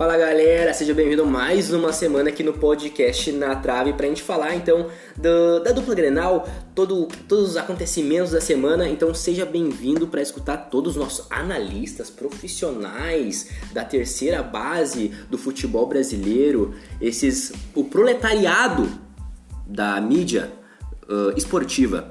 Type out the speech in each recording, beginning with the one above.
Fala galera, seja bem-vindo mais uma semana aqui no podcast Na Trave pra gente falar então do, da dupla Grenal, todo, todos os acontecimentos da semana. Então seja bem-vindo para escutar todos os nossos analistas profissionais da terceira base do futebol brasileiro, esses o proletariado da mídia uh, esportiva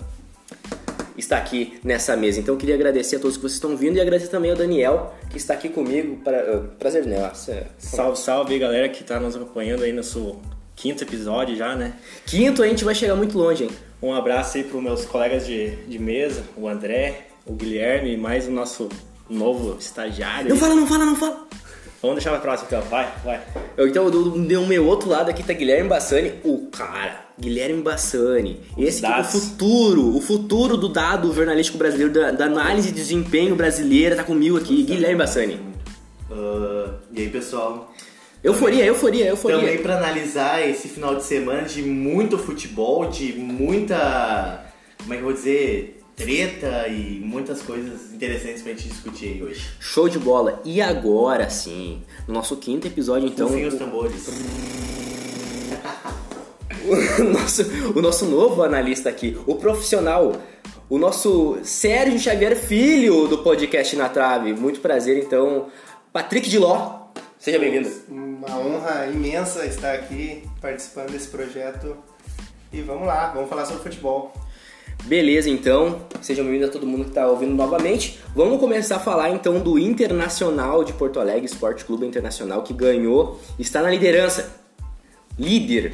está aqui nessa mesa. Então eu queria agradecer a todos que vocês estão vindo e agradecer também ao Daniel que está aqui comigo. Para, uh, prazer, Daniel. Nossa, Salve, salve galera que está nos acompanhando aí no seu quinto episódio já, né? Quinto, a gente vai chegar muito longe, hein? Um abraço aí para os meus colegas de, de mesa, o André, o Guilherme e mais o nosso novo estagiário. Não fala, não fala, não fala. Vamos deixar pra próxima então, vai, vai. Eu, então, do, do meu outro lado aqui tá Guilherme Bassani, o cara, Guilherme Bassani. Esse que é o futuro, o futuro do dado jornalístico brasileiro, da, da análise de desempenho brasileira, tá comigo aqui, Guilherme Bassani. Uh, e aí, pessoal? Euforia, euforia, euforia. Também para analisar esse final de semana de muito futebol, de muita. Como é que eu vou dizer? treta e muitas coisas interessantes pra gente discutir aí hoje. Show de bola. E agora sim, no nosso quinto episódio, então. Rufem os tambores. o, nosso, o nosso novo analista aqui, o profissional, o nosso Sérgio Xavier Filho do podcast Na Trave. Muito prazer, então, Patrick Diló. Seja bem-vindo. Uma honra imensa estar aqui participando desse projeto. E vamos lá, vamos falar sobre futebol. Beleza, então, sejam bem-vindos a todo mundo que está ouvindo novamente. Vamos começar a falar então do Internacional de Porto Alegre, Esporte Clube Internacional, que ganhou, está na liderança. Líder.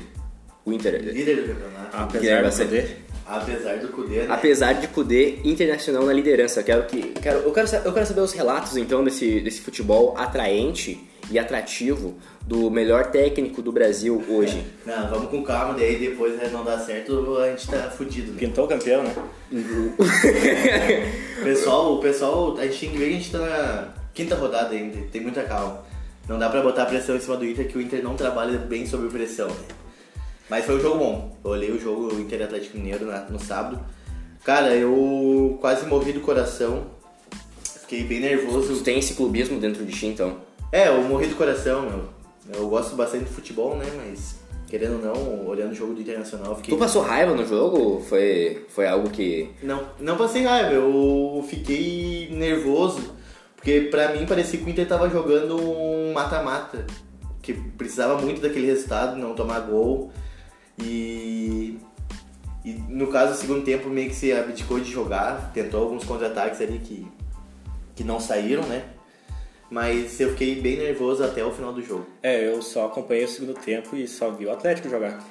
O Inter. Líder do campeonato. Apesar do Cudê. Apesar do Cudê, né? Apesar de Cudê, Internacional na liderança. Quero que, quero, eu, quero, eu quero saber os relatos então desse, desse futebol atraente e atrativo do melhor técnico do Brasil hoje. Não, vamos com calma, daí depois né, não dá certo, a gente tá fudido. Né? Pintou o campeão, né? pessoal, o pessoal, a gente tem que ver que a gente tá na quinta rodada ainda, tem muita calma. Não dá pra botar pressão em cima do Inter, que o Inter não trabalha bem sob pressão. Mas foi um jogo bom. Eu olhei o jogo Inter Atlético Mineiro na, no sábado. Cara, eu quase morri do coração. Fiquei bem nervoso. Tu tem esse clubismo dentro de ti, então? É, eu morri do coração, meu. Eu gosto bastante de futebol, né? Mas, querendo ou não, olhando o jogo do Internacional, fiquei... Tu passou raiva no jogo? Foi, foi algo que... Não, não passei raiva. Eu fiquei nervoso. Porque pra mim parecia que o Inter tava jogando um mata-mata. Que precisava muito daquele resultado, não tomar gol. E... E no caso, no segundo tempo, meio que se abdicou de jogar. Tentou alguns contra-ataques ali que, que não saíram, né? mas eu fiquei bem nervoso até o final do jogo. É, eu só acompanhei o segundo tempo e só vi o Atlético jogar.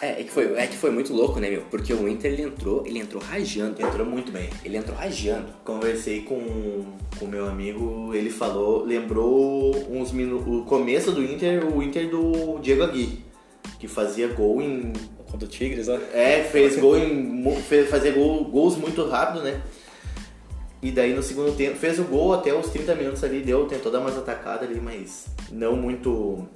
É, é que foi, é que foi muito louco, né, meu? Porque o Inter ele entrou, ele entrou rajando. Entrou muito bem. Ele entrou rajando. Conversei com o meu amigo, ele falou, lembrou uns minutos, o começo do Inter, o Inter do Diego Aguirre, que fazia gol em contra o Tigres, ó. É, fez gol em fez, fazia gol, gols muito rápido, né? E daí no segundo tempo, fez o gol até os 30 minutos ali, deu, tentou dar umas atacadas ali, mas não muito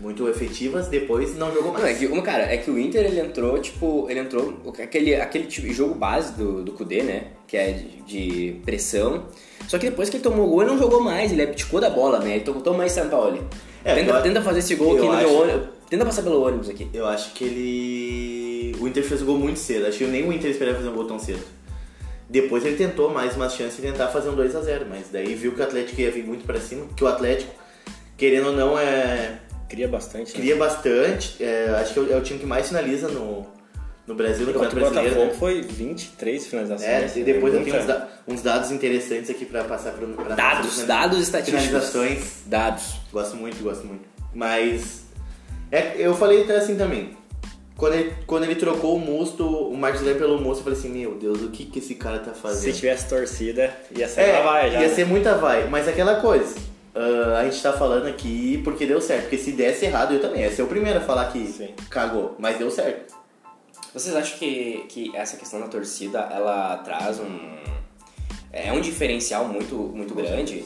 muito efetivas, depois não jogou mais. Não, é que, cara, é que o Inter ele entrou, tipo, ele entrou aquele, aquele tipo, jogo base do, do Kudê, né? Que é de, de, pressão. Só que depois que ele tomou o gol, ele não jogou mais, ele abdicou da bola, né? Ele tomou mais São Paulo. É, tenta, eu, tenta fazer esse gol aqui no acho, meu ônibus. Tenta passar pelo ônibus aqui. Eu acho que ele. O Inter fez o gol muito cedo. Acho que nem o Inter esperava fazer um gol tão cedo. Depois ele tentou mais uma chance de tentar fazer um 2 a 0 mas daí viu que o Atlético ia vir muito para cima, que o Atlético, querendo ou não, é. Cria bastante. Cria né? bastante. É, acho que é o time que mais finaliza no, no Brasil, no Campeonato Brasileiro. O Botafogo né? foi 23 finalizações. É, e depois eu tenho uns, da, uns, dados interessantes aqui para passar para Dados, dados estatísticos. Finalizações. Dados. Gosto muito, gosto muito. Mas. É, eu falei até assim também. Quando ele, quando ele trocou o Musto, o Marcos pelo Musto, eu falei assim, meu Deus, o que, que esse cara tá fazendo? Se tivesse torcida, ia ser é, vai já. Ia né? ser muita vai. Mas aquela coisa, uh, a gente tá falando aqui porque deu certo. Porque se desse errado, eu também. Ia ser o primeiro a falar que Sim. cagou. Mas deu certo. Vocês acham que, que essa questão da torcida, ela traz um... É um diferencial muito, muito grande?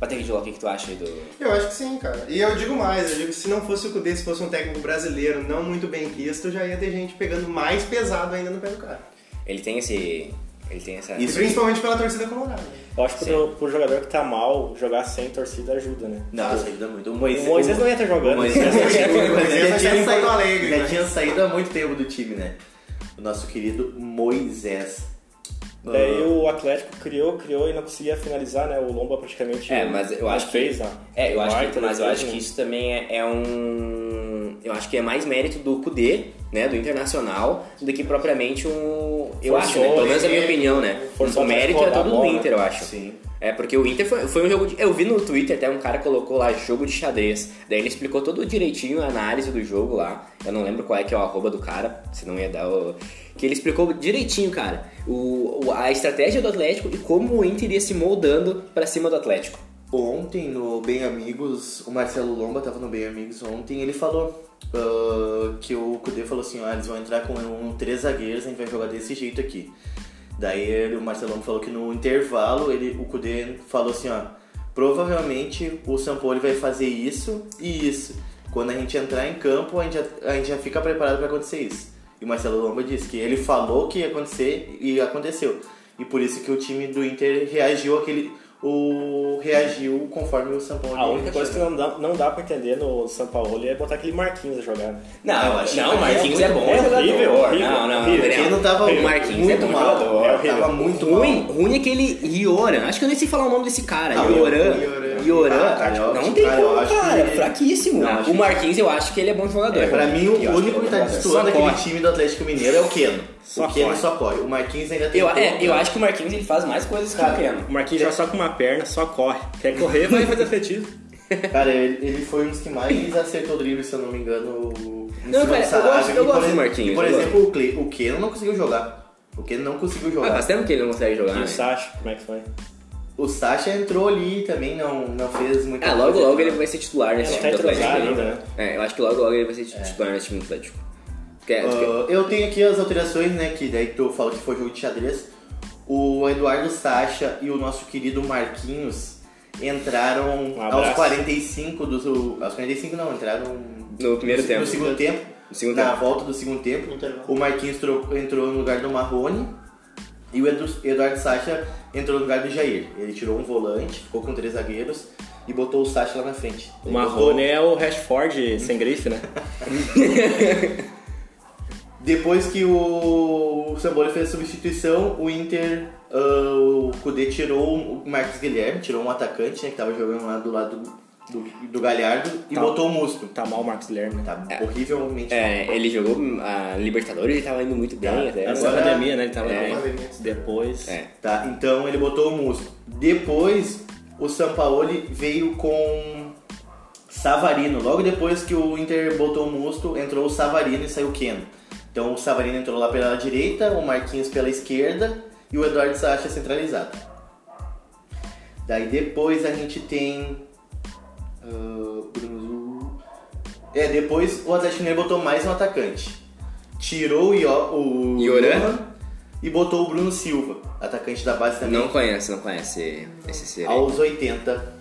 Patrick o que, que tu acha aí do. Eu acho que sim, cara. E eu digo mais, eu digo que se não fosse o Cudê, se fosse um técnico brasileiro não muito bem quisto, já ia ter gente pegando mais pesado ainda no pé do cara. Ele tem esse. Ele tem essa. E Isso- principalmente pela torcida colorada. Eu acho que pro, pro jogador que tá mal, jogar sem torcida ajuda, né? Não, isso ajuda muito. O O Moisés não ia estar O jogando. Moisés, o Moisés Moisés já, tinha saído, Alegre, já né? tinha saído há muito tempo do time, né? O nosso querido Moisés. Daí o Atlético criou, criou e não conseguia finalizar, né? O Lomba praticamente É, mas eu acho que- fez, né? É, eu acho que, mas eu né? acho que isso também é, é um. Eu acho que é mais mérito do Kudê, né, do Internacional, do que propriamente um. Eu Forçou, acho, né, pelo menos a minha opinião, né? forçou o mérito é todo do Inter, eu acho. Sim. É, porque o Inter foi, foi um jogo de. Eu vi no Twitter até um cara colocou lá jogo de xadrez. Daí ele explicou todo direitinho a análise do jogo lá. Eu não lembro qual é que é o arroba do cara, senão ia dar o. Que ele explicou direitinho, cara, o, a estratégia do Atlético e como o Inter ia se moldando pra cima do Atlético. Ontem no Bem Amigos, o Marcelo Lomba tava no Bem Amigos ontem, ele falou ah, que o Kudê falou assim, ah, eles vão entrar com um, três zagueiros, a gente vai jogar desse jeito aqui. Daí ele- o Marcelo Lomba falou que no intervalo ele, o Kudê falou assim, ó, provavelmente o Sampoli vai fazer isso e isso. Quando a gente entrar em campo, a gente já, a gente já fica preparado para acontecer isso. E o Marcelo Lomba disse que ele falou que ia acontecer e aconteceu. E por isso que o time do Inter reagiu aquele o reagiu conforme o São Paulo. A única coisa que não dá, não dá pra entender no São Paulo é botar aquele Marquinhos a jogar. Não, não, que o Marquinhos é, é bom jogador. horrível, horrível, não, não, horrível. Não tava o Marquinhos muito é mal. É horrível. Tava muito Ruim, ruim é aquele Rioran. Acho que eu nem sei falar o nome desse cara. Ah, Rioran. Ah, cara, não tem cara, eu como, cara. que- Fraquíssimo. Não, o que- Marquinhos eu acho que ele é bom jogador. Pra mim, o que único que é tá jogador. destoando aquele corre. time do Atlético Mineiro é o Keno. Só o Keno corre. só corre. O Marquinhos ainda tem Eu, é, eu né? acho que o Marquinhos ele faz mais coisas que Cara, o Keno. O Marquinhos joga só com uma perna, só corre. Quer correr, vai fazer atletismo. Cara, ele, ele foi um dos que mais acertou drible, se eu não me engano. Não, cara, eu gosto- eu E, por gosto do Marquinhos, E, por exemplo, o, Cle, o Keno não conseguiu jogar. O Keno não conseguiu Ah, jogar. faz tempo que ele não consegue jogar, E né? o Sacha, como é que foi? O Sacha entrou ali também, não, não fez muita Ah, logo coisa. logo ele vai ser titular nesse time tá do Atlético. né? ainda, né? É, eu acho que logo logo ele vai ser titular nesse time do Atlético. Porque- Ah, eu tenho aqui as alterações, né? Que daí tu falou que foi jogo de xadrez. O Eduardo Sacha e o nosso querido Marquinhos entraram Um aos abraço. 45 do. Aos 45 não, entraram No primeiro no, tempo. No segundo tempo. No segundo na tempo. volta do segundo tempo. O Marquinhos tro- entrou no lugar do Marrone. E o Edu- Eduardo Sacha entrou no lugar do Jair. Ele tirou um volante, ficou com três zagueiros e botou o Sacha lá na frente. O Ele Marrone é o Rashford sem grife, né? Depois que o Sampaoli fez a substituição, o Inter, ah, o Kudê tirou o Marcos Guilherme, tirou um atacante, né, que tava jogando lá do lado do, do Galhardo, e Tá. botou o Musto. Tá mal o Marcos Guilherme. né? Tá horrivelmente É, ele jogou a Libertadores, ele tava indo muito bem Tá. até. Essa Agora- pandemia, né? Ele tava É. bem. Depois. É. Tá, então ele botou o Musto. Depois, o Sampaoli veio com Savarino. Logo depois que o Inter botou o Musto, entrou o Savarino e saiu o Keno. Então o Savarino entrou lá pela direita, o Marquinhos pela esquerda e o Eduardo Sacha centralizado. Daí depois a gente tem. Ah, Bruno- É, depois o Atlético Mineiro botou mais um atacante. Tirou o, Io, o Ioran? E botou o Bruno Silva, atacante da base também, Não conhece, não conhece esse ser. aos 80.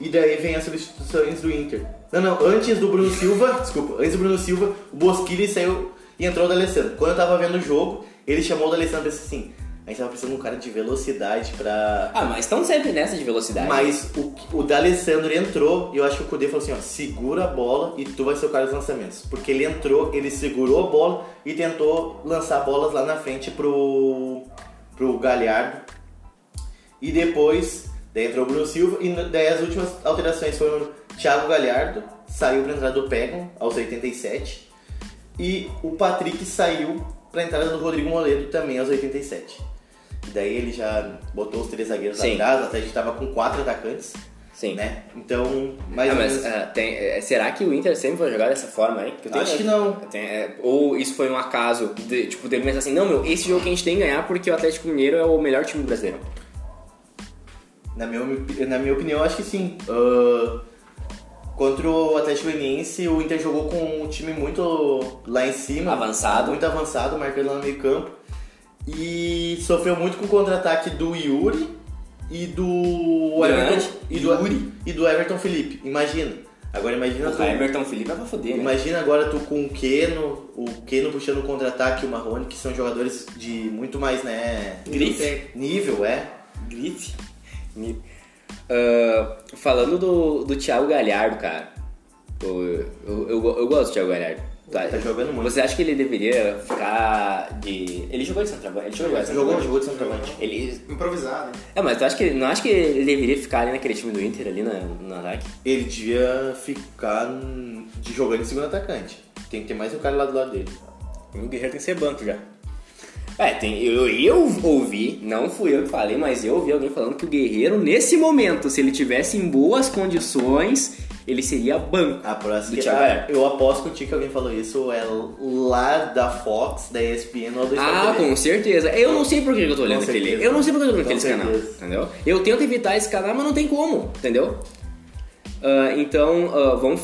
E daí vem as substituições do Inter. Não, não, antes do Bruno Silva, desculpa, antes do Bruno Silva, o Bosquilha saiu e entrou o D'Alessandro. Quando eu tava vendo o jogo, ele chamou o D'Alessandro e disse assim, a gente tava precisando de um cara de velocidade pra... Ah, mas estão sempre nessa de velocidade. Mas o, o D'Alessandro entrou e eu acho que o Kudê falou assim, ó, segura a bola e tu vai ser o cara dos lançamentos. Porque ele entrou, ele segurou a bola e tentou lançar bolas lá na frente pro, pro Galhardo. E depois, daí entrou o Bruno Silva e daí as últimas alterações foram Thiago Galhardo, saiu pra entrada do Pegon aos 87. E o Patrick saiu pra entrada do Rodrigo Moledo também aos 87. Daí ele já botou os três zagueiros Sim. atrás, até a gente tava com quatro atacantes, Sim. né? Então, mais Ah, ou mas menos... ah, tem- é, será que o Inter sempre vai jogar dessa forma aí? Tenho- Acho que não. é, ou isso foi um acaso, de, tipo, dele pensar assim, não, meu, esse jogo que a gente tem que ganhar porque o Atlético Mineiro é o melhor time brasileiro. Na minha, na minha opinião, acho que sim. Ah, contra o Atlético Goianiense, o Inter jogou com um time muito lá em cima. Avançado. Muito avançado, marcando lá no meio campo. E sofreu muito com o contra-ataque do Yuri e do Grande. Everton, e do, Yuri. e do Everton Felipe. Imagina, Agora imagina O tu, Everton Felipe é pra foder, né? imagina agora tu com o Keno, o Keno puxando o contra-ataque e o Marrone, que são jogadores de muito mais, né, Grife. nível, é. Grife. Ah, falando do, do Thiago Galhardo, cara. Eu, eu, eu, eu gosto do Thiago Galhardo. Tá jogando muito. Você acha que ele deveria ficar de. Ele jogou de centroavante? Ele jogou de Jogou, centroavante? jogou de centroavante. Ele. Improvisado. É, mas tu acha que. Não acha que ele deveria ficar ali naquele time do Inter, ali na, no ataque? Ele devia ficar de jogando de segundo atacante. Tem que ter mais um cara lá do lado dele. O Guerreiro tem que ser banco já. É, tem, eu, eu ouvi, não fui eu que falei, mas eu ouvi alguém falando que o Guerreiro, nesse momento, se ele tivesse em boas condições, ele seria banco. A próxima Do Thiago ah, Galhardo. eu aposto contigo que alguém falou isso é lá da Fox, da ESPN ou do Ah, com certeza. Eu não sei por que eu tô olhando aquele. Eu não sei por que eu tô olhando aquele canal, entendeu? Eu tento evitar esse canal, mas não tem como, entendeu? Ah, então, ah, vamos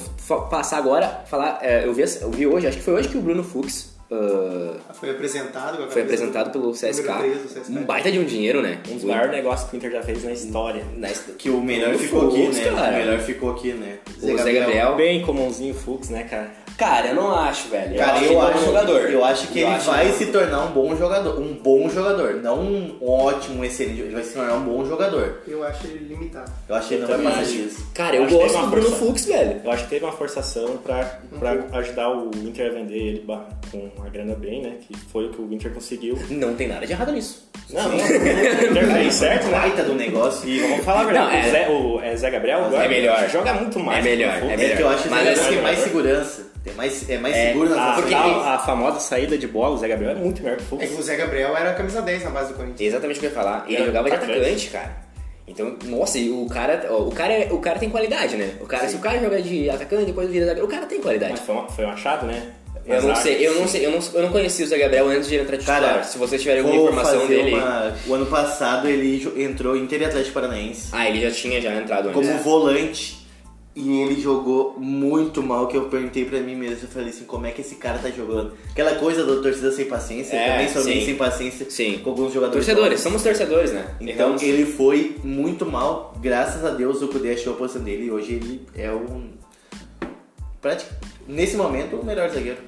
passar agora, falar. eh, eu, vi, eu vi hoje, acho que foi hoje que o Bruno Fux ah, Foi apresentado. foi apresentado pelo CSK. CSK. Um baita de um dinheiro, né? Um dos maiores negócios que o Inter já fez na história. Na- Que o melhor Bruno ficou aqui, Fux, né? cara. O melhor ficou aqui, né? O Zé Gabriel. Bem comumzinho Fux, né, cara? Cara, eu não acho, velho. Cara, eu é um bom acho, jogador. eu acho que Eu ele acho vai que- se tornar um bom jogador. Um bom jogador. Não um ótimo, excelente. Ele vai se tornar um bom jogador. Eu acho ele limitado. Eu acho que ele não Eu vai também passar disso. Cara, eu que gosto do uma Bruno. Fux, velho. Eu acho que teve uma forçação pra, pra ajudar o Inter a vender ele com a grana bem, né? Que foi o que o Inter conseguiu. Não tem nada de errado nisso. Não, não, Inter fez certo, né? Baita do negócio. E vamos falar a verdade, Não, é- o, Zé, o é Zé Gabriel agora É melhor. joga muito mais. É melhor, é É melhor. que eu acho que Mas ele assim, tem mais segurança. Tem mais, é mais É, seguro nas A, ações. porque- a, a famosa saída de bola, o Zé Gabriel é muito melhor que o Fux. É que o Zé Gabriel era a camisa 10 na base do Corinthians. Exatamente o que eu ia falar. Ele Era jogava de atacante. atacante, cara. Então, nossa, e o cara, ó, o cara, é- o cara tem qualidade, né? O cara, se o cara joga de atacante, depois vira zagueiro, o cara tem qualidade. Mas foi, um- foi um achado, né? Eu não sei, eu não sei, eu não, eu não conheci o Zé Gabriel antes de ele entrar titular. Cara, se vocês tiverem alguma informação dele. uma- O ano passado ele entrou Inter e Atlético Paranaense Ah, ele já tinha já entrado antes. como volante. E ele jogou muito mal, que eu perguntei pra mim mesmo, eu falei assim, como é que esse cara tá jogando? Aquela coisa da torcida sem paciência, É, também sou sem paciência Sim. com alguns jogadores. Torcedores, somos torcedores, né? Então Erramos. ele foi muito mal, graças a Deus o Kudê achou a posição dele e hoje ele é um. prática- Nesse momento, o melhor zagueiro.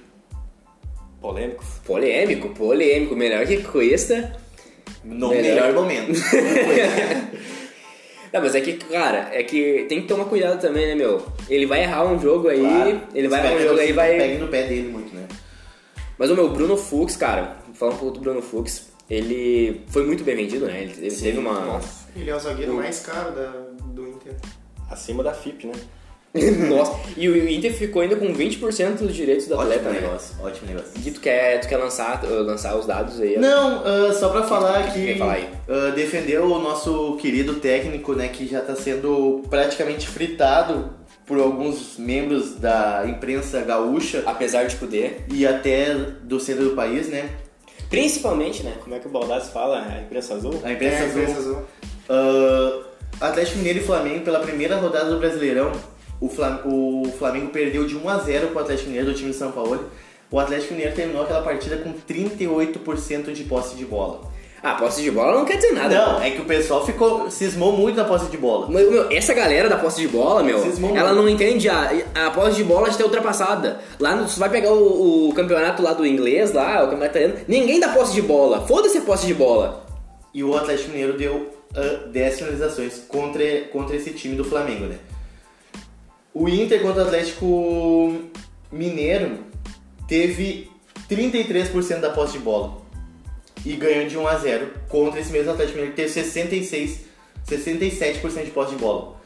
Polêmico. Polêmico, polêmico, melhor que Cuesta. No Melhor. melhor momento. Não, mas é que, cara, é que tem que tomar cuidado também, né, meu? Ele vai errar um jogo aí, Claro. ele vai errar um jogo aí, você vai. Pegue no pé dele muito, né? Mas o meu Bruno Fux, cara, falar um pouco do Bruno Fux, ele foi muito bem vendido, né? Ele ele teve uma. Ele é o zagueiro mais caro da, do Inter. Acima da FIP, né? Nossa, e o Inter ficou ainda com 20% dos direitos do Ótimo atleta, né? negócio, ótimo negócio. E tu quer, tu quer lançar, uh, lançar os dados aí? Não, ah, só pra falar que que falar aí? ah, defender o nosso querido técnico, né, que já tá sendo praticamente fritado por alguns membros da imprensa gaúcha Apesar de poder. e até do centro do país, né? Principalmente, né? Como é que o Baldassi fala? A imprensa azul? A imprensa É, a azul. imprensa azul. Ah, Atlético Mineiro e Flamengo pela primeira rodada do Brasileirão. O, Flam- o Flamengo perdeu de 1 a 0 pro Atlético Mineiro do time de São Paulo. O Atlético Mineiro terminou aquela partida com 38% de posse de bola. Ah, posse de bola não quer dizer nada. Não, é que o pessoal ficou cismou muito na posse de bola. Meu, meu, essa galera da posse de bola, meu, vão- ela não entende a, a posse de bola já está ultrapassada. Lá no, você vai pegar o, o campeonato lá do inglês, lá, o campeonato italiano, ninguém dá posse de bola. Foda-se a posse de bola. E o Atlético Mineiro deu ah, 10 finalizações contra, contra esse time do Flamengo, né? O Inter contra o Atlético Mineiro teve 33% da posse de bola e ganhou de 1 a 0 contra esse mesmo Atlético Mineiro que teve 66 67% de posse de bola,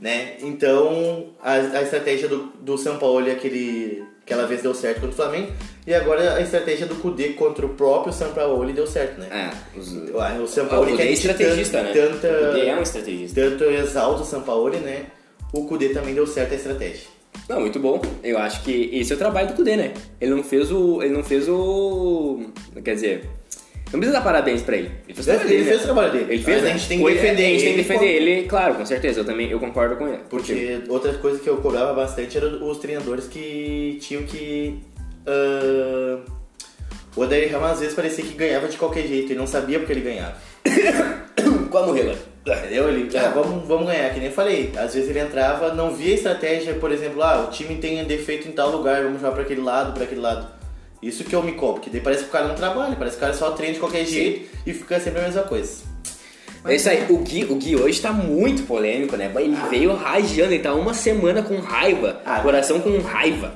né? Então, a, a estratégia do, do São Paulo é aquele aquela vez deu certo contra o Flamengo e agora a estratégia do Cudê contra o próprio São Paulo deu certo, né? É, os, O São o Paulo Kudê que é a gente estrategista, tan- né? Tanta, O Kudê é um estrategista. tanto exalta o São Paulo, né? O Cudê também deu certo a estratégia. Não, muito bom. Eu acho que esse é o trabalho do Kudê, né? Ele não fez o. Ele não fez o. Quer dizer. Não precisa dar parabéns pra ele. Ele fez o Ele trabalho dele. fez né? o trabalho dele. Ele fez, né? a gente tem que defender A gente tem que ele defender como- ele, claro, com certeza. Eu também eu concordo com ele. contigo. Porque outra coisa que eu cobrava bastante eram os treinadores que tinham que. ah, o Odair Helman às vezes parecia que ganhava de qualquer jeito e não sabia porque ele ganhava. Com a Murrela. Entendeu? Ele, ah, vamos, vamos ganhar, que nem eu falei. Às vezes ele entrava, não via estratégia, por exemplo, ah, o time tem defeito em tal lugar, vamos jogar pra aquele lado, pra aquele lado. Isso que eu me cobro, porque daí parece que o cara não trabalha, parece que o cara só treina de qualquer jeito e fica sempre a mesma coisa. É isso aí, o Gui, o Gui hoje tá muito polêmico, né? Ele veio rajando, ele tá uma semana com raiva, Ah. coração com raiva.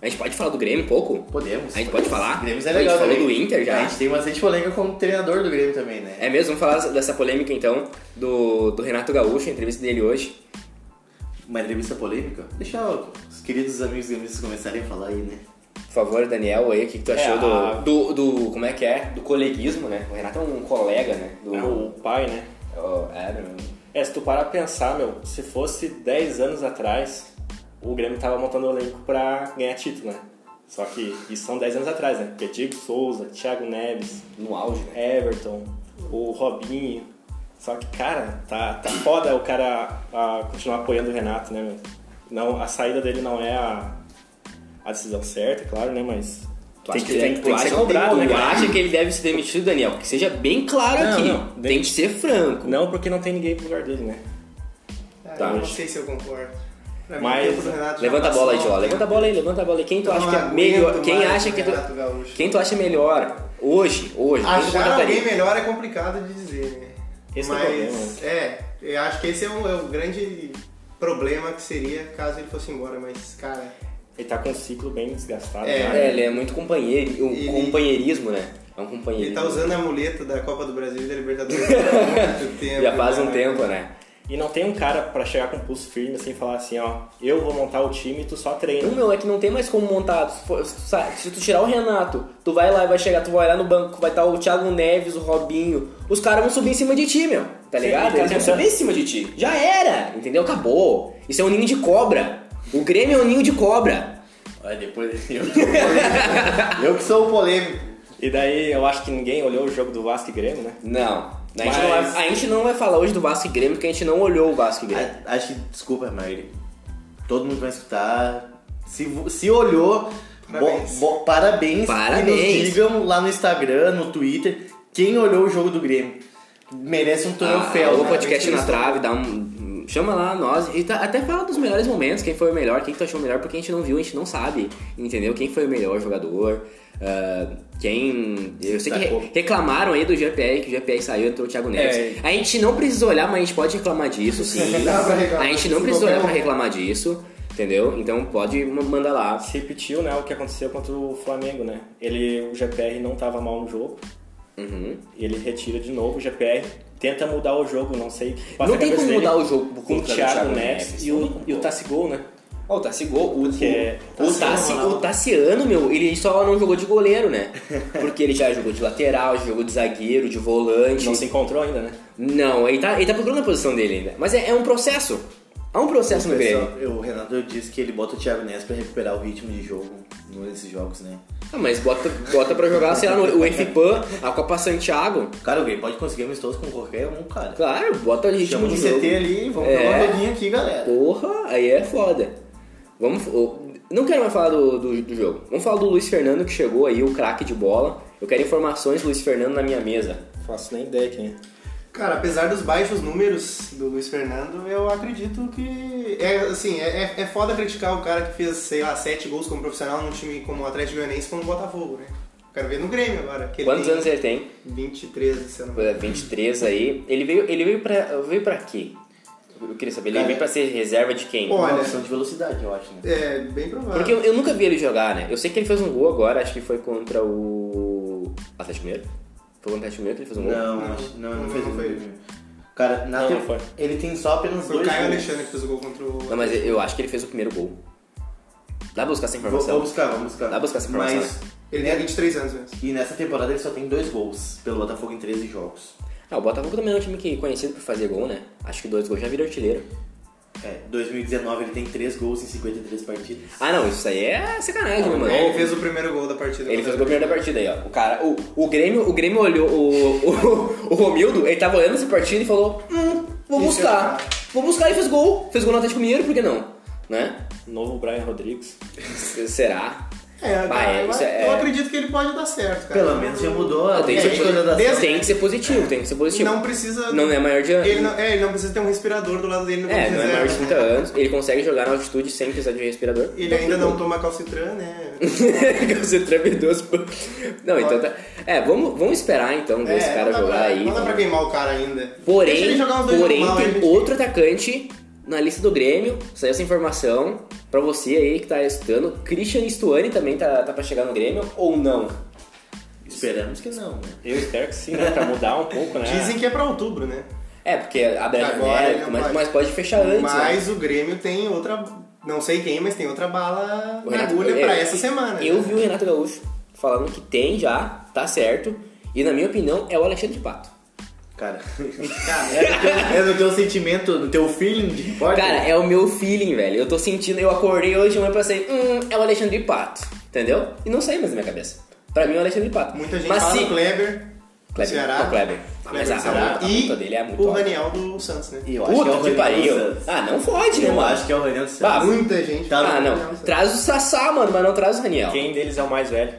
A gente pode falar do Grêmio um pouco? Podemos. A gente pode falar? Grêmio é A gente legal falou do Inter já? A gente tem bastante polêmica como treinador do Grêmio também, né? É mesmo? Vamos falar dessa polêmica então, do, do Renato Gaúcho, a entrevista dele hoje. Uma entrevista polêmica? Deixa os queridos amigos gremistas começarem a falar aí, né? Por favor, Daniel, aí, o que, que tu achou É, do, a- do, do- Como é que é? Do coleguismo, né? O Renato é um colega, né? Do, É o pai, né? Oh, é, meu. É, se tu parar pra pensar, meu, se fosse 10 anos atrás, o Grêmio tava montando o elenco pra ganhar título, né? Só que isso são 10 anos atrás, né? Porque Diego Souza, Thiago Neves, no auge, né? Everton, o Robinho. Só que, cara, tá, tá foda o cara a continuar apoiando o Renato, né, meu? Não, a saída dele não é a, a decisão certa, claro, né? Mas Tu tem acha que, que, tem, tu tem que ser cobrado, né, tu cara? acha que ele deve ser demitido, Daniel? Que seja bem claro Não, aqui. não, tem que ser franco. Não, porque não tem ninguém pro lugar dele, né? Ah, Tá. eu não sei se eu concordo. Mim, Mas- Levanta a bola aí. Tio. Levanta a bola aí, levanta a bola aí. Quem tu acha que é melhor? Quem acha que tu, quem tu acha melhor hoje? Hoje? Achar alguém melhor é complicado de dizer, né? Esse é o Mas, problema, é, eu acho que esse é o, é o grande problema que seria caso ele fosse embora, mas, cara, Ele tá com um ciclo bem desgastado. É. já. É, ele é muito companheiro, o Ele- companheirismo, né? É um companheirismo. ele tá usando a amuleta da Copa do Brasil e da Libertadores há muito tempo. Já faz né? um tempo, né? E não tem um cara pra chegar com pulso firme assim e falar assim, ó, eu vou montar o time e tu só O treina. meu é que não tem mais como montar. Se, tu tirar o Renato, tu vai lá e vai chegar, tu vai olhar no banco, vai estar o Thiago Neves, o Robinho. Os caras vão subir em cima de ti, meu. Tá Sim, ligado? tá Eles vão subir em cima de ti. Já era, entendeu? Acabou. Isso é um ninho de cobra. O Grêmio é um ninho de cobra. Olha, depois eu que sou o polêmico. eu que sou o polêmico. E daí eu acho que ninguém olhou o jogo do Vasco e Grêmio, né? Não. A gente, Mas- não vai, a gente não vai falar hoje do Vasco e Grêmio porque a gente não olhou o Vasco e Grêmio. A- Acho que, desculpa, mas todo mundo vai escutar. Se, se olhou, Parabéns. bo- bo- parabéns. Parabéns. E nos digam lá no Instagram, no Twitter, quem olhou o jogo do Grêmio. Merece um troféu. Ah, o né? podcast na trave, dá um. Chama lá nós e tá- até fala dos melhores momentos, quem foi o melhor, quem que tu achou melhor, porque a gente não viu, a gente não sabe, entendeu? Quem foi o melhor jogador, ah, quem. Eu sei que reclamaram aí do GPR, que o GPR saiu, entrou o Thiago Neves. É. A gente não precisa olhar, mas a gente pode reclamar disso, sim. A gente não precisa olhar pra reclamar disso, entendeu? Então pode ma- mandar lá. Se repetiu, né, o que aconteceu contra o Flamengo, né? Ele, o GPR não tava mal no jogo, Uhum. e ele retira de novo o GPR, tenta mudar o jogo, não sei. passa Não tem como mudar o jogo por com o conta Thiago, Neves, e o, e o pôr. Tassigol, né? Ó, o Tassigol, o, é- o, o, Tassi, o Tassiano, meu, ele só não jogou de goleiro, né? Porque ele já jogou de lateral, já jogou de zagueiro, de volante. Não se encontrou ainda, né? Não, ele tá, ele tá procurando a posição dele ainda. Mas é, é um processo. Há um processo no Grêmio. O Renato disse que ele bota o Thiago Neves pra recuperar o ritmo de jogo nesses jogos, né? Ah, mas bota, bota pra jogar, sei lá, no, o FPAN, a Copa Santiago. Cara, o Grêmio pode conseguir amistoso com qualquer um, cara. Claro, bota o ritmo Chama de no jogo. CT ali, vamos É. jogar uma rodinha aqui, galera. Porra, aí é foda. Vamos. Não quero mais falar do, do, do jogo. Vamos falar do Luiz Fernando que chegou aí, o craque de bola. Eu quero informações do Luiz Fernando na minha mesa. Faço nem ideia quem é. Cara, apesar dos baixos números do Luiz Fernando, eu acredito que. É assim, é, é foda criticar o cara que fez, sei lá, sete gols como profissional num time como o Atlético Goianiense como o Botafogo, né? Quero ver no Grêmio agora. Que ele Quantos tem anos ele tem? 23, se eu não me É, engano. 23 aí. Ele veio, ele veio pra. Veio pra quê? Eu queria saber, ele Cara, veio pra ser reserva de quem? Olha, Uma opção de velocidade, eu acho, né? É, bem provável. Porque eu, eu nunca vi ele jogar, né? Eu sei que ele fez um gol agora, acho que foi contra o. Atlético Mineiro? Foi contra o Atlético Mineiro que ele fez um gol? Não, Não, acho- não, fez um gol. Cara, na Não, te- não foi. ele tem só apenas Foi o dois Caio gols. Alexandre que fez o gol contra o. Não, mas eu acho que ele fez o primeiro gol. Dá pra buscar essa Vou, informação. vou buscar, vamos buscar. Dá pra buscar essa informação, Mas, Ele tem 23 anos mesmo. e nessa temporada ele só tem dois gols pelo Botafogo em 13 jogos. Ah, o Botafogo também é um time que conhecido por fazer gol, né? Acho que dois gols já vira artilheiro. É, 2019 ele tem 3 gols em 53 partidas. Ah, não, isso aí é sacanagem, né, mano? Ele fez o primeiro gol da partida. Ele fez o gol primeiro da partida aí, ó. O cara, o, o Grêmio, o Grêmio olhou, o, o, o Romildo, ele tava olhando essa partida e falou: Hum, vou Isso buscar. é Vou buscar e fez gol. Fez gol no Atlético Mineiro, por que não? Né? Novo Brian Rodrigues. Será? É, cara, Bah, é, eu, é- eu acredito que ele pode dar certo, cara. Pelo menos já mudou a Tem que, É, ser, desde- tem que ser positivo, tem que ser positivo. Não precisa. Não é maior de ano. Ele não, é, ele não precisa ter um respirador do lado dele no É, não é maior de 30 anos. Ele consegue jogar na altitude sem precisar de respirador. Ele ainda não toma calcitran, né? Treme dois. pô. Não, então tá. É, vamos, vamos esperar então ver esse cara não jogar pra, aí. Não dá pra queimar o cara ainda. Deixa Porém, ele jogar uns dois porém jogos mal, aí a tem gente- outro atacante na lista do Grêmio. Saiu essa informação pra você aí que tá estudando. Christian Stuani também tá, tá pra chegar no Grêmio ou não? Esperamos que não, né? Eu espero que sim, né? Pra mudar um pouco, né? Dizem que é pra outubro, né? É, porque abre a Agora janela, mas, pode. mas pode fechar antes. né? Mas o Grêmio tem outra. Não sei quem, mas tem outra bala O na Renato- agulha é, pra essa semana. Eu né? vi o Renato Gaúcho falando que tem já, tá certo. E na minha opinião é o Alexandre Pato. Cara, é, no teu, é no teu sentimento, no teu feeling de repórter? Cara, é o meu feeling, velho. Eu tô sentindo, eu acordei hoje de manhã e pensei, hum, é o Alexandre Pato. Entendeu? E não saiu mais da minha cabeça. Pra mim é o Alexandre Pato. Muita gente Mas fala se... do Kleber, do Kleber, Ceará. não, Kleber. Ah, mas a, do Ceará. a, a e luta dele é muito o alta. Raniel do Santos, né? E eu acho Puta que é o que Raniel pariu. Santos. Ah, não fode, né, Eu acho que é o Raniel Santos. Bah, Muita gente Tá Ah, do não. Santos. Traz o Sassá, mano, mas não traz o Raniel. Quem deles é o mais velho?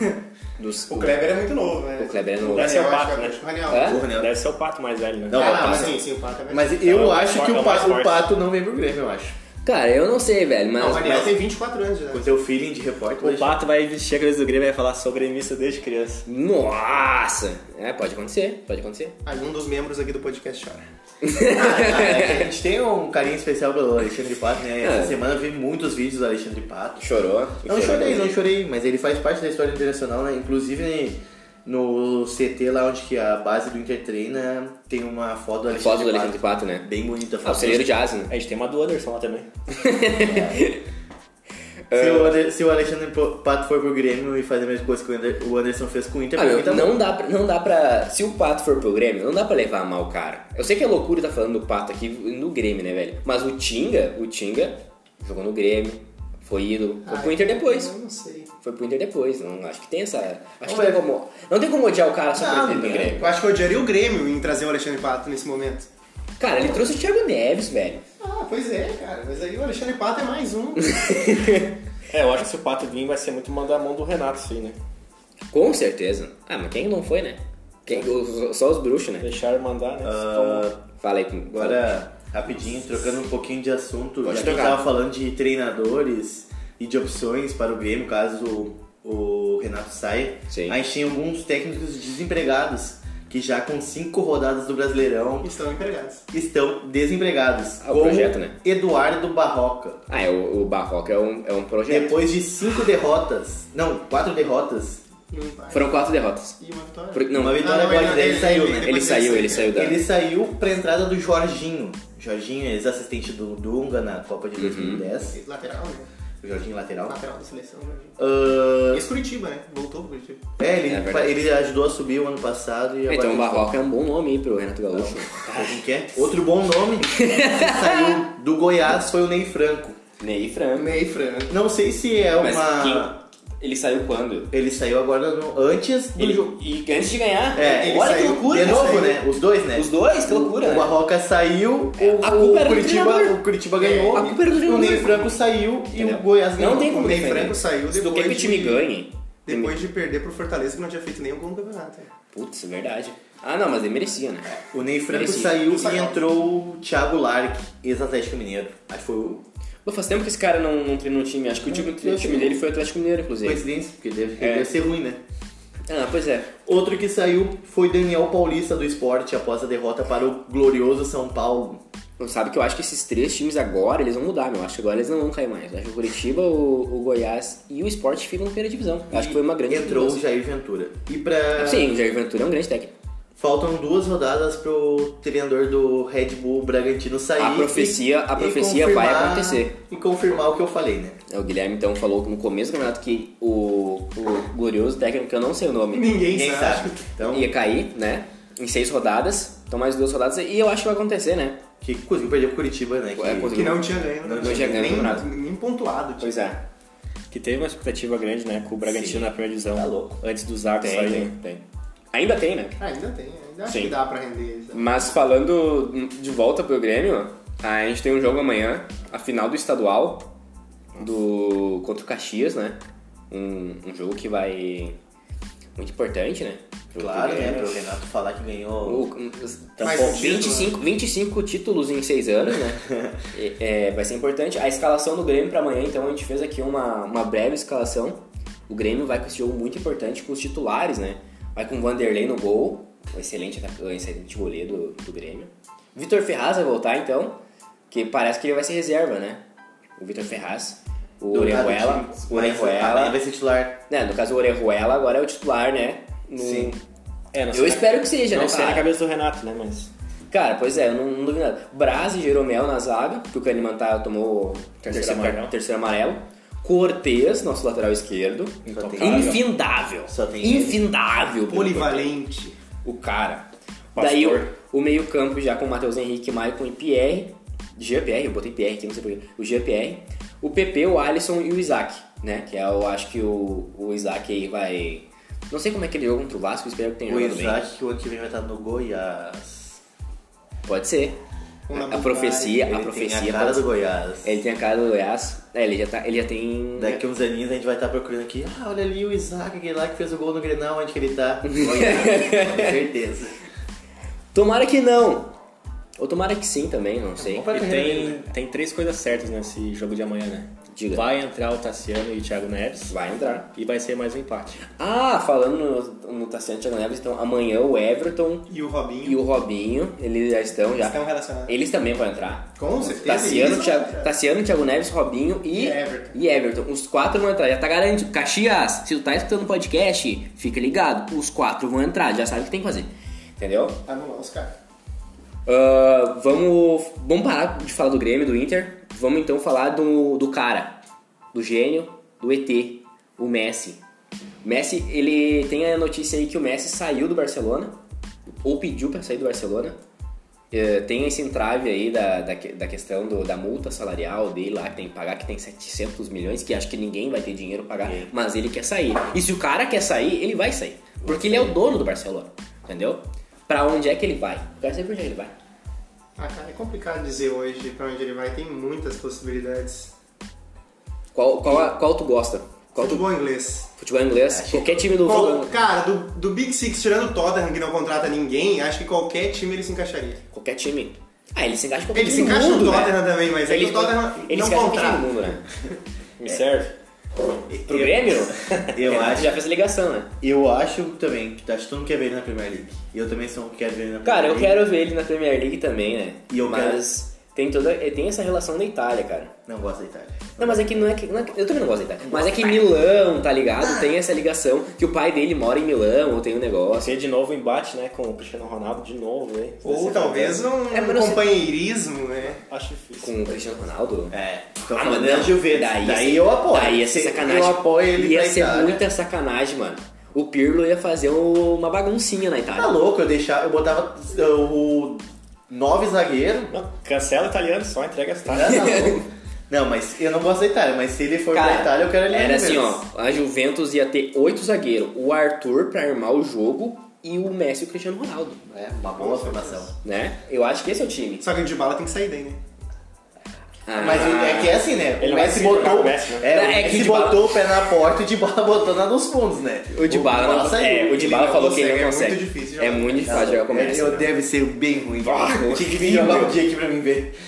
Dos- O Kleber é muito novo, né? O Kleber é novo. Deve ser o Eu acho Pato, é né? o Raniel. É? O. Deve ser o Pato mais velho, né? Não, Ah, o não, Pato. sim, sim, o Pato é mais Mas É eu o acho que o, forte. pa, o Pato não vem pro Grêmio, eu acho. Cara, eu não sei, velho, mas... Não, o Raniel mas- tem 24 anos já. Com o teu feeling de repórter, O Pato vai vestir a camisa do Grêmio e vai falar sou gremista desde criança. Nossa! É, pode acontecer, pode acontecer. Algum dos membros aqui do podcast chora. É, a gente tem um carinho especial pelo Alexandre Pato, né? Essa É. semana eu vi muitos vídeos do Alexandre Pato. Chorou? Não chorei, não chorei, mas ele faz parte da história internacional, né? Inclusive no CT lá onde que a base do Inter treina, tem uma foto do Alexandre, Foto do Alexandre Pato, né? Bem bonita a foto. Auxiliar de asa, né? A gente tem uma do Anderson lá também. Se, o Ale- se o Alexandre Pato for pro Grêmio e fazer a mesma coisa que o Ander- Anderson fez com o Inter, Ah, meu, tá não bom. dá, pra, não dá pra. Se o Pato for pro Grêmio, não dá pra levar mal o cara. Eu sei que é loucura tá falando do Pato aqui no Grêmio, né, velho? Mas o Tinga, o Tinga jogou no Grêmio, foi ídolo, foi pro Inter depois. Eu não sei. Foi pro Inter depois. Não, acho que tem essa. Acho que Não, tem é. como. Não tem como odiar o cara só Não, por ter no Grêmio. Eu acho que eu odiaria o Grêmio em trazer o Alexandre Pato nesse momento. Cara, ele trouxe o Thiago Neves, velho. Ah, pois é, cara. Mas aí o Alexandre Pato é mais um. É, eu acho que se o Pato vir vai ser muito mandar a mão do Renato, sim, né? Com certeza. Ah, mas quem não foi, né? Quem, os- só os bruxos, né? Deixaram mandar, né? Ah, Fala aí com. Agora, rapidinho, trocando um pouquinho de assunto, Pode já que a gente trocar. tava falando de treinadores e de opções para o Grêmio, caso o, o Renato saia, Sim. a gente tem alguns técnicos desempregados que já com cinco rodadas do Brasileirão Estão empregados. estão desempregados. Ah, o projeto, né? Eduardo Barroca. Ah, é, o, o Barroca é um, é um projeto. Depois de cinco derrotas, não, quatro derrotas. Foram quatro derrotas. E uma vitória. Por- não, uma vitória Ah, não, agora, ele- ele, ele- saiu, ele- né? ele saiu, ele saiu da. Ele saiu pra entrada do Jorginho. Jorginho é ex-assistente do Dunga na Copa Uhum. de 2010. Lateral, né? O Jorginho lateral. Lateral da seleção. né? Ah, Ex-Curitiba, né? Voltou pro Curitiba. é, ele, É ele ajudou a subir o ano passado e agora. Então o Barroca é um bom nome aí pro Renato Gaúcho. tá- Quem que é? Outro bom nome que saiu do Goiás foi o Ney Franco. Ney Franco. Ney Franco. Não sei se é Mas uma. quem- ele saiu quando? Ele saiu agora no- antes do Ele, jogo. e antes de ganhar? É, ele Olha que saiu loucura. De novo, saiu. né? Os dois, né? Os dois, que loucura, O né? Barroca saiu, o, A culpa o do Curitiba, treinador. o Curitiba ganhou, a culpa era do o Ney treinador. Franco saiu e Entendeu? o Goiás ganhou. Não tem como O Ney. Franco saiu depois quer que o time de- ganhe... Depois de perder pro Fortaleza, que não tinha feito nenhum gol no campeonato. né? Putz, é verdade. Ah, não, mas ele merecia, né? O Ney Franco Merecia. saiu e entrou o Thiago Lark, ex-Atlético Mineiro. Acho que foi o- Pô, faz tempo que esse cara não, não treina no time. Acho que o time, eu o time dele foi o Atlético Mineiro, inclusive. coincidência, porque deve, É. deve ser ruim, né? Ah, pois é. Outro que saiu foi Daniel Paulista do esporte após a derrota para o glorioso São Paulo. Não sabe que eu acho que esses três times agora, eles vão mudar, meu. Acho que agora eles não vão cair mais. Eu acho que o Curitiba, o, o Goiás e o Sport ficam na primeira divisão. Eu acho que foi uma grande Entrou o mudança. Jair Ventura. E pra. Sim, o Jair Ventura é um grande técnico. Faltam duas rodadas pro treinador do Red Bull Bragantino sair. A profecia- a profecia vai acontecer. E confirmar o que eu falei, né? O Guilherme então falou no começo do campeonato que o, o glorioso técnico, que eu não sei o nome, Ninguém, Ninguém sabe. sabe. Então, ia cair, né? Em seis rodadas. Então mais duas rodadas. E eu acho que vai acontecer, né? que conseguiu perder pro Curitiba, né? Que, É, conseguiu. Que não tinha ganho. né? Não tinha ganho nem, nem pontuado. Tipo. Pois é. Que teve uma expectativa grande, né? Com o Bragantino Sim. na primeira divisão. Tá louco. Antes do Zago sair. tem, tem. Ainda tem, né? Ah, ainda tem. Ainda acho Sim. que dá pra render. sabe? Mas falando de volta pro Grêmio, a gente tem um jogo amanhã, a final do estadual do contra o Caxias, né? um, um jogo que vai. Muito importante, né? Claro, né? Pro Renato falar que ganhou. o- título, 25, 25 títulos em 6 anos, né? É, vai ser importante. A escalação do Grêmio para amanhã, então, a gente fez aqui uma, uma breve escalação. O Grêmio vai com esse jogo muito importante com os titulares, né? Vai com o Vanderlei no gol, um excelente, um excelente goleiro do, do Grêmio. Vitor Ferraz vai voltar, então, que parece que ele vai ser reserva, né? O Vitor Ferraz. O Orejuela. O Orejuela. vai ser titular. Né, no caso, o Orejuela agora é o titular, né? No- Sim. É, não Eu espero que seja, não né, sei na cabeça do Renato, né? Mas. Cara, pois é, eu não, não duvido nada. Braz e Jeromel na zaga, porque o Kahneman tá, tomou Terceiro terceiro, amarelo. terceiro amarelo. Cortez, nosso lateral esquerdo. Intocável. Infindável. Só tem. Infindável. Polivalente. O cara. Pastor. Daí o, o meio-campo já com o Matheus Henrique, Maicon e Pierre. Jean-Pierre, eu botei Pierre aqui, não sei porquê. O Jean-Pierre. O PP, o Alisson e o Isaac, né? Que é, eu acho que o, o Isaac aí vai. Não sei como é que ele jogou contra o Vasco, espero que tenha O jogado bem. Isaac, que o ano que vem vai estar no Goiás. Pode ser. A profecia, Ele a tem profecia. a cara do Goiás. Ele tem a cara do Goiás. É, ele já, tá, ele já tem. Daqui uns aninhos a gente vai estar procurando aqui. Ah, olha ali o Isaac, aquele lá que fez o gol no Grenal, onde que ele tá? Goiás, com certeza. Tomara que não. Ou tomara que sim também, não sei. Vamos pra E tem, né? tem três coisas certas nesse jogo de amanhã, né? Diga. Vai entrar o Tassiano e o Thiago Neves. Vai entrar. E vai ser mais um empate. Ah, falando no, no Tassiano e Thiago Neves, então amanhã o Everton E o Robinho. e o Robinho, eles já estão já. Estão relacionados. Eles também vão entrar. Com certeza. Tassiano, eles Thiago. Tassiano, Thiago Neves, Robinho e, E Everton. e Everton. Os quatro vão entrar. Já tá garantido. Caxias, se tu tá escutando o podcast, fica ligado. Os quatro vão entrar, já sabe o que tem que fazer. Entendeu? Anular os caras. Ah, vamos, vamos parar de falar do Grêmio, do Inter. Vamos então falar do, do cara, do gênio, do ET, o Messi. O Messi, ele tem a notícia aí que o Messi saiu do Barcelona, ou pediu para sair do Barcelona. Eh, tem esse entrave aí da, da, da questão do- da multa salarial dele lá, que tem que pagar, que tem 700 milhões, que acho que ninguém vai ter dinheiro pra pagar, mas ele quer sair. E se o cara quer sair, ele vai sair. Porque ele é o dono do Barcelona, entendeu? Pra onde é que ele vai? Eu quero saber pra onde é que ele vai. Ah, cara, é complicado dizer hoje pra onde ele vai. Tem muitas possibilidades. Qual, qual, qual tu gosta? Qual tu, Futebol inglês. futebol inglês? Qualquer time do Qual- cara, do, do Big Six, tirando o Tottenham, que não contrata ninguém, acho que qualquer time ele se encaixaria. Qualquer time. Ah, ele se encaixa em qualquer Ele se encaixa no mundo, Tottenham né? também, mas é que ele, o Tottenham ele não contrata. do mundo, né? Me serve? Pro Grêmio? Eu acho. já fez a ligação, né? Eu acho também, que acho que todo mundo quer ver ele na Premier League. E eu também sou que quero ver ele na Premier Cara, eu League. quero ver ele na Premier League também, né? E eu mas tem toda tem essa relação da Itália, cara. Não gosto da Itália. Não, mas é que não é que. não é que- eu também não gosto da Itália. Mas é que Milão, tá ligado? Tem essa ligação que o pai dele mora em Milão, ou tem um negócio. Ser de novo embate, né? Com o Cristiano Ronaldo de novo, hein? Ou talvez um É, sei- companheirismo, né? Acho difícil. Com o Cristiano Ronaldo. É, tô Ah, mas da não. Juventus. Daí, Daí, eu apoio. Daí ia ser Se- sacanagem. Eu apoio ele Ia ser Itália. muita sacanagem, mano. O Pirlo ia fazer uma baguncinha na Tá Itália. louco, eu deixava, eu botava o nove zagueiro. Não, cancela o italiano, só entrega as Não, taxas. não. Mas eu não gosto da Itália, mas se ele for Cara, pra Itália, eu quero ele Era assim, ó. A Juventus ia ter oito zagueiros. O Arthur pra armar o jogo e o Messi e o Cristiano Ronaldo. É, uma boa formação. Né? Eu acho que esse é o time. Só que o Dybala tem que sair daí, né? Ah, Mas é que é assim, né? Ele o vai Messi botou. o Messi, né? É, É o Messi o botou o pé na porta e o Dybala botou na dos fundos, né? O Dybala não saiu. é, o Dybala não falou que ele não consegue, é consegue. muito difícil É jogar. muito difícil jogar com o Messi. Eu né? deve ser bem ruim. Ah, Tinha que vir jogar um dia aqui pra mim ver.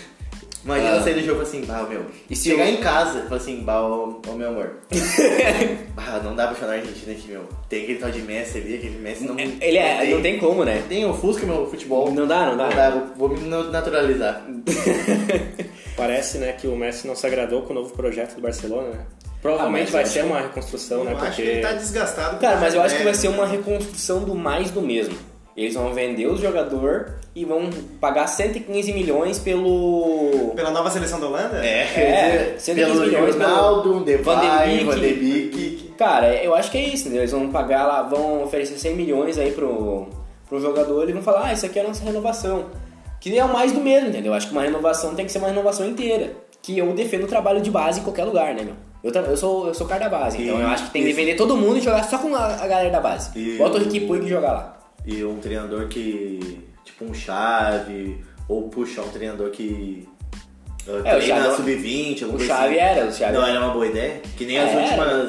Imagina Ah. sair do jogo assim, bah, meu. E se chegar eu- em casa, falar assim, bah, ô, ô, meu amor. bah, não dá pra chamar a Argentina aqui, meu. Tem aquele tal de Messi ali, aquele Messi não. Ele é, não tem como, né? Tem, ofusca meu futebol. Não dá, não dá. Não dá, vou, vou me naturalizar. Parece, né, que o Messi não se agradou com o novo projeto do Barcelona, né? Provavelmente Ah, vai ser uma reconstrução, né? acho Porque que ele tá desgastado. Cara, mas eu acho que vai velho. ser uma reconstrução do mais do mesmo. Eles vão vender o jogador e vão pagar 115 milhões pelo. Pela nova seleção da Holanda? É, 115 pelo milhões pelo Ronaldo, Depay, Van de Beek. Cara, eu acho que é isso, entendeu? Eles vão pagar lá, vão oferecer 100 milhões aí pro, pro jogador e vão falar, ah, isso aqui é a nossa renovação. Que é o mais do mesmo, entendeu? Eu acho que uma renovação tem que ser uma renovação inteira. Que eu defendo o trabalho de base em qualquer lugar, né, meu? Eu, eu, sou, eu sou cara da base, então E- eu acho que tem que isso. vender todo mundo e jogar só com a, a galera da base. E- Bota o Ricky Puig jogar lá. E um treinador que. Tipo um chave, ou puxar um treinador que. Uh, É, o Xavi- sub-20, alguma O Chave assim. era, o Chave Não era. era uma boa ideia? Que nem as Era.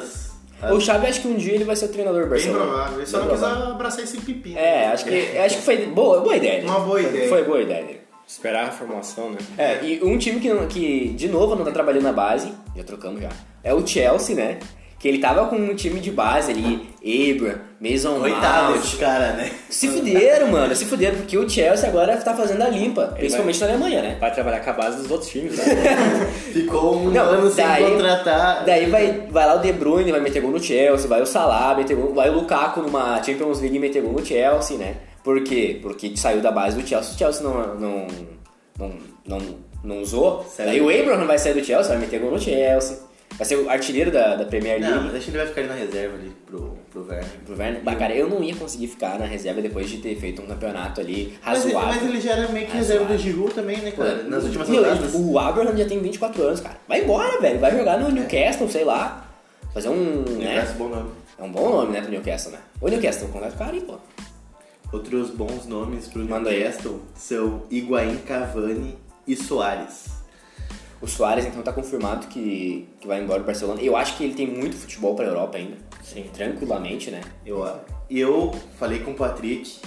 O Xavi acho que um dia ele vai ser o treinador do Bem Barcelona. provável. Ele só Bem não quis abraçar esse pepino. É, acho que, acho que foi boa, boa ideia. Uma boa ideia. Foi boa ideia dele. Esperar a formação, né? É, e um time que, que de novo não tá trabalhando na base, já trocamos já, é o Chelsea, né? Que ele tava com um time de base ali, Abra, Mason desses caras, né? Se fuderam, mano, se fuderam, porque o Chelsea agora tá fazendo a limpa, principalmente na Alemanha, né? Vai trabalhar com a base dos outros times, né? Ficou um Não, ano sem daí- contratar. Daí vai, vai lá o De Bruyne, vai meter gol no Chelsea, vai o Salah, meter gol, vai o Lukaku numa Champions League meter gol no Chelsea, né? Por quê? Porque saiu da base do Chelsea, o Chelsea não, não, não, não, não usou. Saiu. Daí o Abraham vai sair do Chelsea, vai meter gol no Chelsea. Vai ser o artilheiro da, da Premier League. Não, mas acho que ele vai ficar ali na reserva ali pro, pro Werner. Pro Werner. Bah, cara, eu não ia conseguir ficar na reserva depois de ter feito um campeonato ali Mas ele, razoável. mas ele já era meio que reserva do Giroud também, né, cara? Nas últimas Meu, rodadas. O Abraham já tem 24 anos, cara. Vai embora, velho. Vai jogar no Newcastle, sei lá. Fazer um. Né? Parece bom nome. É um bom nome, né, pro Newcastle, né? Ô, Newcastle, contrata o cara aí, pô. Outros bons nomes pro Manda aí. Newcastle são Higuaín, Cavani e Soares. O Soares, então, tá confirmado que, que vai embora do Barcelona. Eu acho que ele tem muito futebol pra Europa ainda. Sim. Tranquilamente, né? Eu, eu falei com o Patrick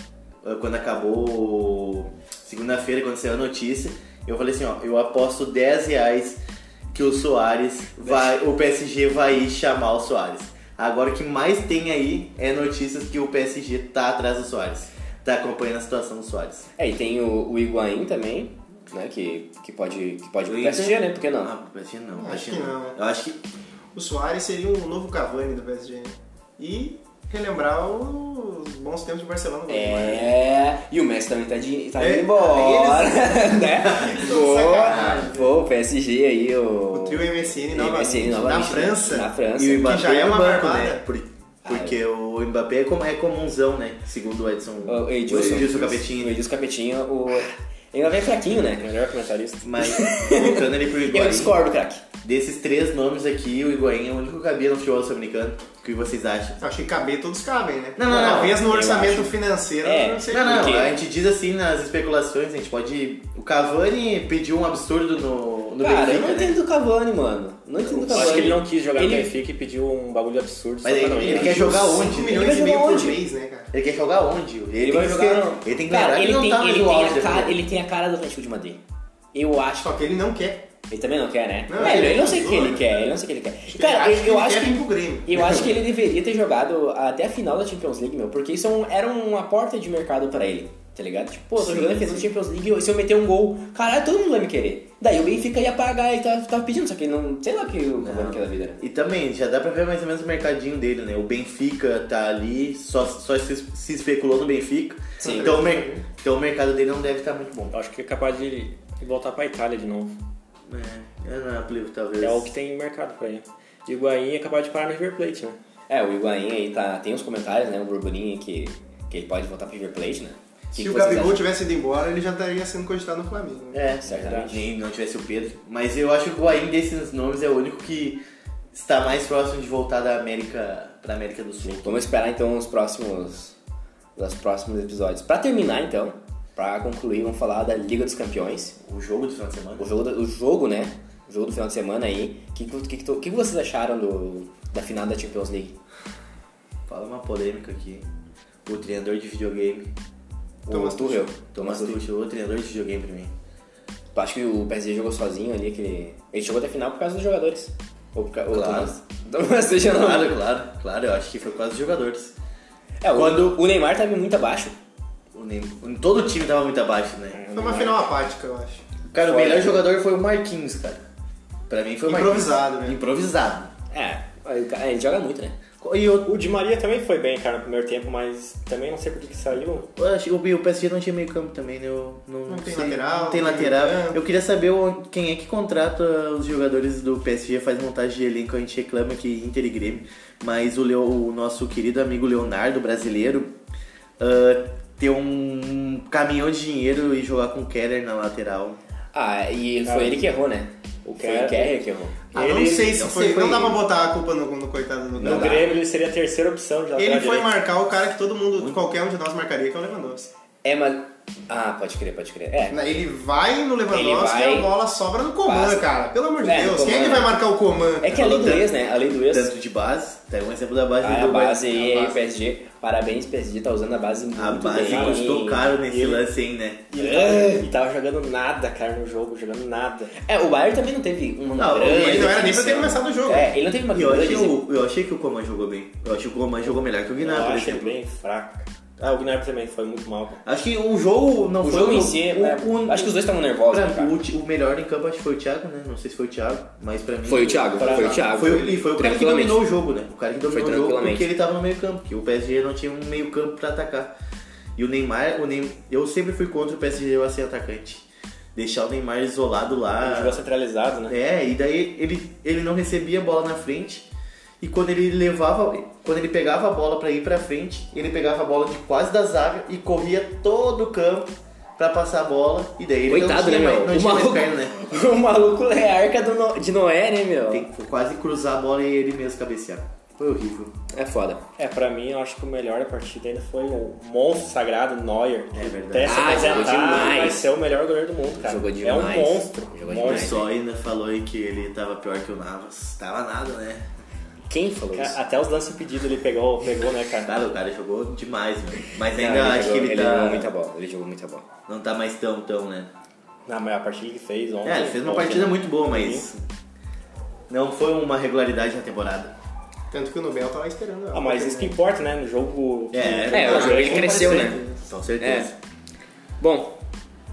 eh, quando acabou segunda-feira, quando saiu a notícia. Eu falei assim, ó, eu aposto 10 reais que o Soares vai. O PSG vai chamar o Soares. Agora o que mais tem aí é notícias que o PSG tá atrás do Soares. Tá acompanhando a situação do Soares. É, e tem o, o Higuaín também, né? Que, que pode, que pode pro Inter- PSG, né? Por que não? Ah, pro PSG não. Acho PSG que não. Eu acho que. O Soares seria um novo Cavani do PSG. né? E relembrar os bons tempos de Barcelona. É, e o Messi também tá, de, tá É, indo embora, né? Sacanagem. Pô, o PSG aí, o... O trio MSN novamente. MSN Na novamente, né? França. Na França. E o Mbappé já é no uma banco, barbada. né? Por- porque o Mbappé é, como, é comunzão, né? Segundo o Edson. O Edilson. O Edilson O Capetinho. Edilson Capetinho, o... Ele vai fraquinho, né? Melhor comentarista. Mas voltando ali pro Eu discordo, craque. Desses três nomes aqui, o Higuaín é o único que cabia no futebol sul-americano. O que vocês acham? Acho que caber, todos cabem, né? Não, não, não. Talvez no Eu orçamento acho. financeiro, É. não sei Não, não, porque- a gente diz assim nas especulações, a gente pode. O Cavani pediu um absurdo no, no Cara, Benfica. eu não né? entendo do Cavani, mano. Não entendo do Eu Cavani. acho que ele não quis jogar Ele- no Benfica e pediu um bagulho absurdo. Mas ele- ir. ele quer jogar 5 onde? milhões Ele e meio jogar por onde? mês, né, cara? Ele quer jogar onde? Ele, Ele tem vai que jogar... Ele tem que Cara, ele ele tem, tá mais ele, no tem auge a cara, ele tem a cara do Atlético de Madrid. Eu acho. Só que ele não quer. Ele também não quer, né? Não, é, ele, ele eu não sei o que ele né? quer, ele não sei o que ele quer. Acho que Cara, ele eu, que eu ele acho que Grêmio. eu acho que ele deveria ter jogado até a final da Champions League, meu, porque isso é um- era uma porta de mercado pra ele, tá ligado? Tipo, pô, tô Sim, jogando a final da. Champions League, se eu meter um gol, caralho, todo mundo vai me querer. Daí o Benfica ia pagar e tava, tava pedindo, só que ele não, sei lá o que o Cavani quer da vida, né? E também, já dá pra ver mais ou menos o mercadinho dele, né? O Benfica tá ali, só, só se, se especulou no Benfica. Sim. Então, o mer- então o mercado dele não deve estar muito bom. Eu acho que é capaz de voltar pra Itália de novo. É, não aplico, talvez. É o que tem mercado pra ele. E o Higuaín é capaz de parar no River Plate, né? É, o Higuaín aí tá, tem uns comentários, né, o burburinho que, que ele pode voltar pro River Plate, né? Que Se que o Gabigol acham? tivesse ido embora, ele já estaria sendo cogitado no Flamengo. Né? É, Certamente. Nem não tivesse o Pedro. Mas eu acho que o Guaim desses nomes é o único que está mais próximo de voltar da América pra América do Sul. Vamos esperar então os próximos, os próximos episódios. Pra terminar então, pra concluir, vamos falar da Liga dos Campeões. O jogo do final de semana. O jogo, o jogo né? O jogo do final de semana aí. O que, que, que, que vocês acharam do, da final da Champions League? Fala uma polêmica aqui. O treinador de videogame. Thomas Tuchel. Thomas Tuchel, o treinador de videogame pra mim. Tu acha que o PSG jogou sozinho ali? Aquele... Ele chegou até a final por causa dos jogadores. Ou por causa... Claro. Thomas Tuchel não. Claro, claro, claro. Eu acho que foi por causa dos jogadores. É, Quando- o Neymar tava muito abaixo. O Nem- Todo o time tava muito abaixo, né? Foi uma final apática, eu acho. Cara, o melhor jogador foi o Marquinhos, cara. Pra mim foi o Marquinhos. Improvisado, né? Improvisado. É, o cara- ele joga muito, né? E eu, O Di Maria também foi bem, cara, no primeiro tempo, mas também não sei por que que saiu. eu acho que o PSG não tinha meio campo também, né? Eu não, Não tem sei. lateral, Não tem não tem lateral. meio campo. Eu queria saber o- quem é que contrata os jogadores do PSG, faz montagem de elenco, a gente reclama que Inter e Grêmio, mas o, Leo- o nosso querido amigo Leonardo, brasileiro, ah, ter um caminhão de dinheiro e jogar com o Keller na lateral. Ah, e foi ele que errou, né? o foi Kerr- o Kerr que errou. Ah, não Ele- sei se não foi. foi- Não dá pra botar a culpa no, no coitado do No Não. Grêmio ele seria a terceira opção de lateral Ele foi direito. marcar o cara que todo mundo, qualquer um de nós marcaria, que é o Lewandowski. É, mas Ah, pode crer, pode crer. É. Ele vai no Lewandowski vai- e a bola sobra no Coman, Passa. cara. Pelo amor de É, Deus. Quem é que vai marcar o Coman? É que a lei do ex, né? A lei do ex. Tanto de base, tá um exemplo da base Ah, do a base a aí, aí, base. PSG. Parabéns, PSG, tá usando a base muito A base bem. custou caro nesse Ele- lance, hein, né? E ele tava, e tava jogando nada, cara, no jogo, jogando nada. É, o Bayern também não teve uma Não, grande... ele Ele não era nem pra ter começado o jogo. É, ele não teve uma E eu grande... achei, o, eu achei que o Coman jogou bem. Eu achei que o Coman jogou melhor que o Eu por acho ele exemplo. bem fraco. Ah, o Gnabry também foi muito mal. cara. Acho que o jogo não O foi jogo o, em si, o, é, o- acho que os dois estavam nervosos, pra- né, cara? o, o melhor em campo acho que foi o Thiago, né? Não sei se foi o Thiago, mas pra mim. Foi o Thiago, Pra- foi o Thiago. Foi, ele foi o cara que dominou o jogo, né? O cara que dominou Foi o jogo porque ele tava no meio campo, que o PSG não tinha um meio campo pra atacar. E o Neymar, o Neymar, eu sempre fui contra o PSG eu ser atacante. Deixar o Neymar isolado Ele lá. jogou centralizado, né? É, e daí ele, ele não recebia a bola na frente. E quando ele levava, quando ele pegava a bola pra ir pra frente, ele pegava a bola de quase da zaga e corria todo o campo pra passar a bola. E daí ele Coitado, não tinha, né, meu? não o, tinha maluco, perna, né? o maluco é a arca do No- de Noé, né, meu? Tem que quase cruzar a bola e ele mesmo cabecear. Foi horrível. É foda. É, pra mim, eu acho que o melhor da partida ainda foi o monstro sagrado Neuer. É verdade. Até se Ah, jogou apresentar, demais. vai ser o melhor goleiro do mundo, cara. Jogou É um demais. monstro. Jogou monstro. Demais. só ainda falou aí que ele tava pior que o Navas. Tava nada, né? Quem falou isso? Cara, Até os lances impedidos ele pegou, pegou né, cara? Cara, o cara jogou demais, meu. Mas Não, ainda ele acho jogou, que ele, ele tá. jogou muita bola. Ele jogou muita bola. Não tá mais tão, tão, né? Não, mas a partida que fez ontem. É, ele fez uma ontem, partida né? muito boa, mas. Não foi uma regularidade na temporada. Tanto que o Nobel tava esperando. Ah, mas isso que importa, né? No jogo. É, que- é, o jogo ele cresceu, né? Com certeza. Bom,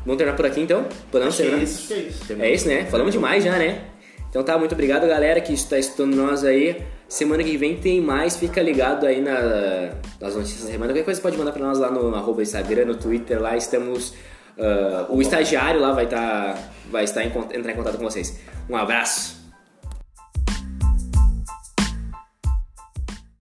vamos terminar por aqui então? Podemos Acho que é terminar? isso. Acho que é isso. É isso, né? Falamos demais já, né? Então tá, muito obrigado galera que está escutando nós aí. Semana que vem tem mais, fica ligado aí na, nas notícias da semana. Qualquer coisa pode mandar pra nós lá no arroba Instagram, no Twitter, lá estamos. ah, o estagiário lá vai, tá, vai estar em, entrar em contato com vocês. Um abraço!